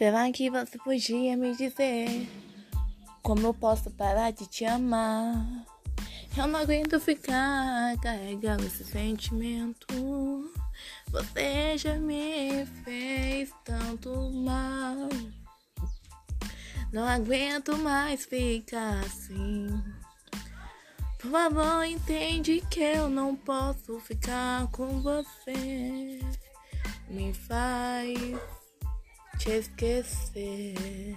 Será que você podia me dizer como eu posso parar de te amar? Eu não aguento ficar carregando esse sentimento. Você já me fez tanto mal. Não aguento mais ficar assim. Por favor, entende que eu não posso ficar com você. Me faz te esquecer.